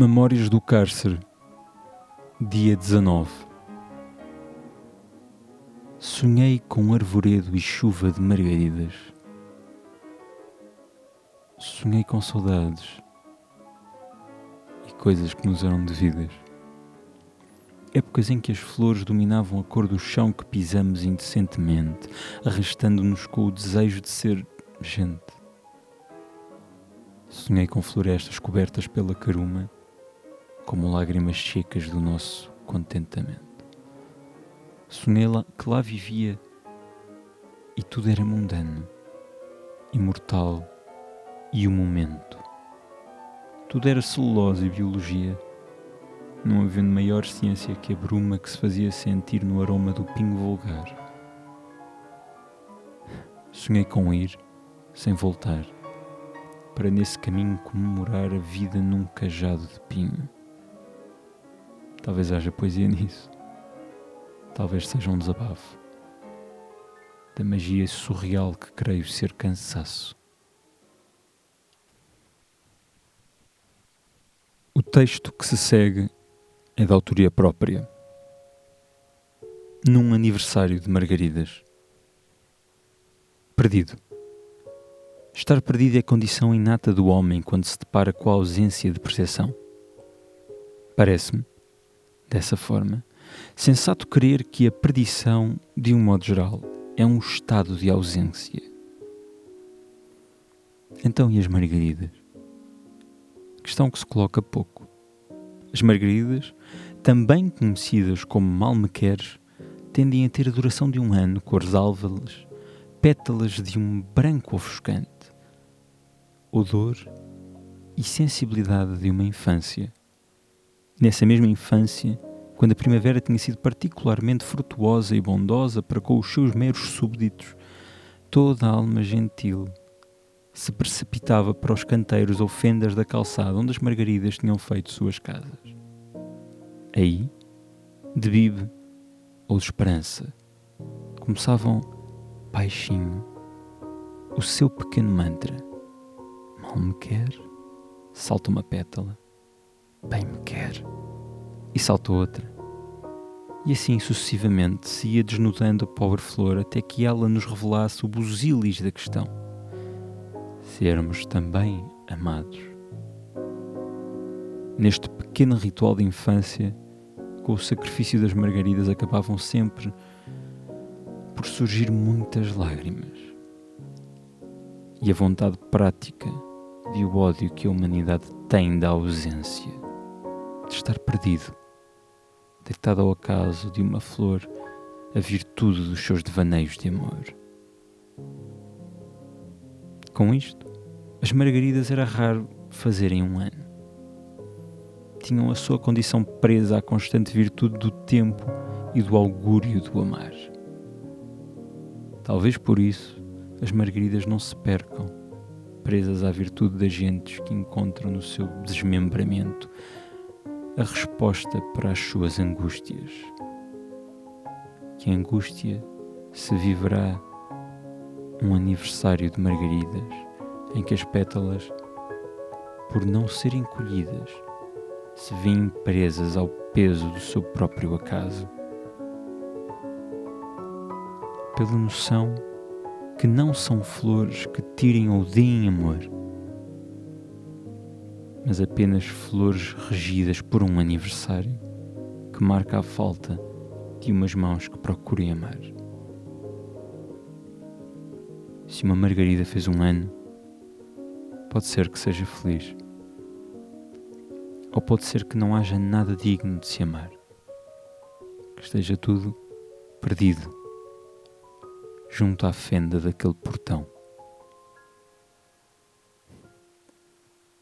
Memórias do Cárcere, dia 19. Sonhei com arvoredo e chuva de margaridas. Sonhei com saudades e coisas que nos eram devidas. Épocas em que as flores dominavam a cor do chão que pisamos indecentemente, arrastando-nos com o desejo de ser gente. Sonhei com florestas cobertas pela caruma como lágrimas secas do nosso contentamento. Sonhei lá, que lá vivia e tudo era mundano, imortal e o momento. Tudo era celulose e biologia, não havendo maior ciência que a bruma que se fazia sentir no aroma do pinho vulgar. Sonhei com ir, sem voltar, para nesse caminho comemorar a vida num cajado de pinho. Talvez haja poesia nisso. Talvez seja um desabafo da magia surreal que creio ser cansaço. O texto que se segue é da autoria própria. Num aniversário de Margaridas. Perdido. Estar perdido é condição inata do homem quando se depara com a ausência de percepção. Parece-me Dessa forma, sensato crer que a perdição, de um modo geral, é um estado de ausência. Então, e as margaridas? Questão que se coloca pouco. As margaridas, também conhecidas como mal me queres, tendem a ter a duração de um ano, cores álvares, pétalas de um branco ofuscante, odor e sensibilidade de uma infância Nessa mesma infância, quando a primavera tinha sido particularmente frutuosa e bondosa para com os seus meros súbditos, toda a alma gentil se precipitava para os canteiros ou fendas da calçada onde as margaridas tinham feito suas casas. Aí, de bibe ou de esperança, começavam baixinho o seu pequeno mantra. Mal me quer, salta uma pétala bem me quer. E saltou outra. E assim sucessivamente se ia desnudando a pobre flor até que ela nos revelasse o busilis da questão. Se éramos também amados. Neste pequeno ritual de infância, com o sacrifício das margaridas, acabavam sempre por surgir muitas lágrimas. E a vontade prática de o ódio que a humanidade tem da ausência de estar perdido, deitado ao acaso de uma flor, a virtude dos seus devaneios de amor. Com isto, as margaridas era raro fazerem um ano. Tinham a sua condição presa à constante virtude do tempo e do augúrio do amar. Talvez por isso as margaridas não se percam, presas à virtude das gentes que encontram no seu desmembramento a resposta para as suas angústias. Que angústia se viverá um aniversário de margaridas em que as pétalas, por não serem colhidas, se veem presas ao peso do seu próprio acaso. Pela noção que não são flores que tirem ou deem amor mas apenas flores regidas por um aniversário que marca a falta de umas mãos que procurem amar. Se uma margarida fez um ano, pode ser que seja feliz. Ou pode ser que não haja nada digno de se amar. Que esteja tudo perdido junto à fenda daquele portão.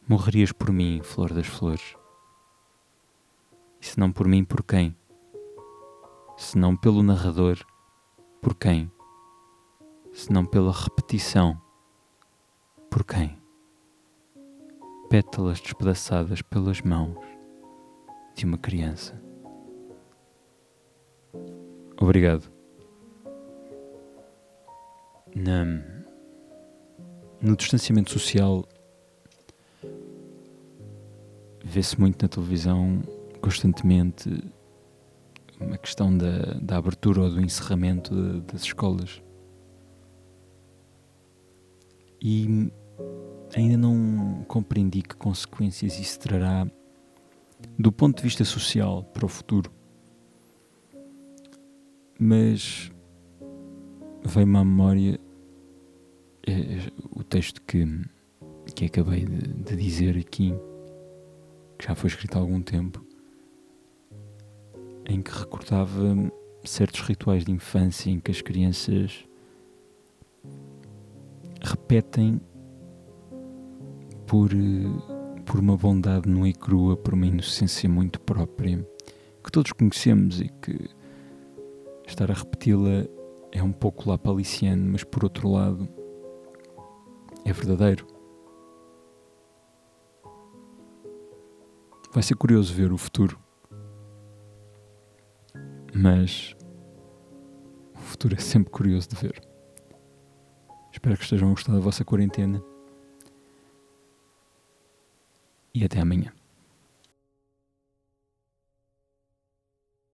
Morrerias por mim, flor das flores. E se não por mim, por quem? Se não pelo narrador, por quem? Se não pela repetição, por quem? Pétalas despedaçadas pelas mãos de uma criança. Obrigado. Na, no distanciamento social vê-se muito na televisão constantemente uma questão da, da abertura ou do encerramento de, das escolas. E ainda não compreendi que consequências isso trará do ponto de vista social para o futuro. Mas veio-me à memória é, o texto que, que acabei de, de dizer aqui, que já foi escrito há algum tempo, em que recordava certos rituais de infância em que as crianças repetem por, por uma bondade nua e crua, por uma inocência muito própria, que todos conhecemos e que estar a repeti-la é um pouco lá paliciano, mas por outro lado é verdadeiro. Vai ser curioso ver o futuro. Mas o futuro é sempre curioso de ver. Espero que estejam a gostar da vossa quarentena. E até amanhã.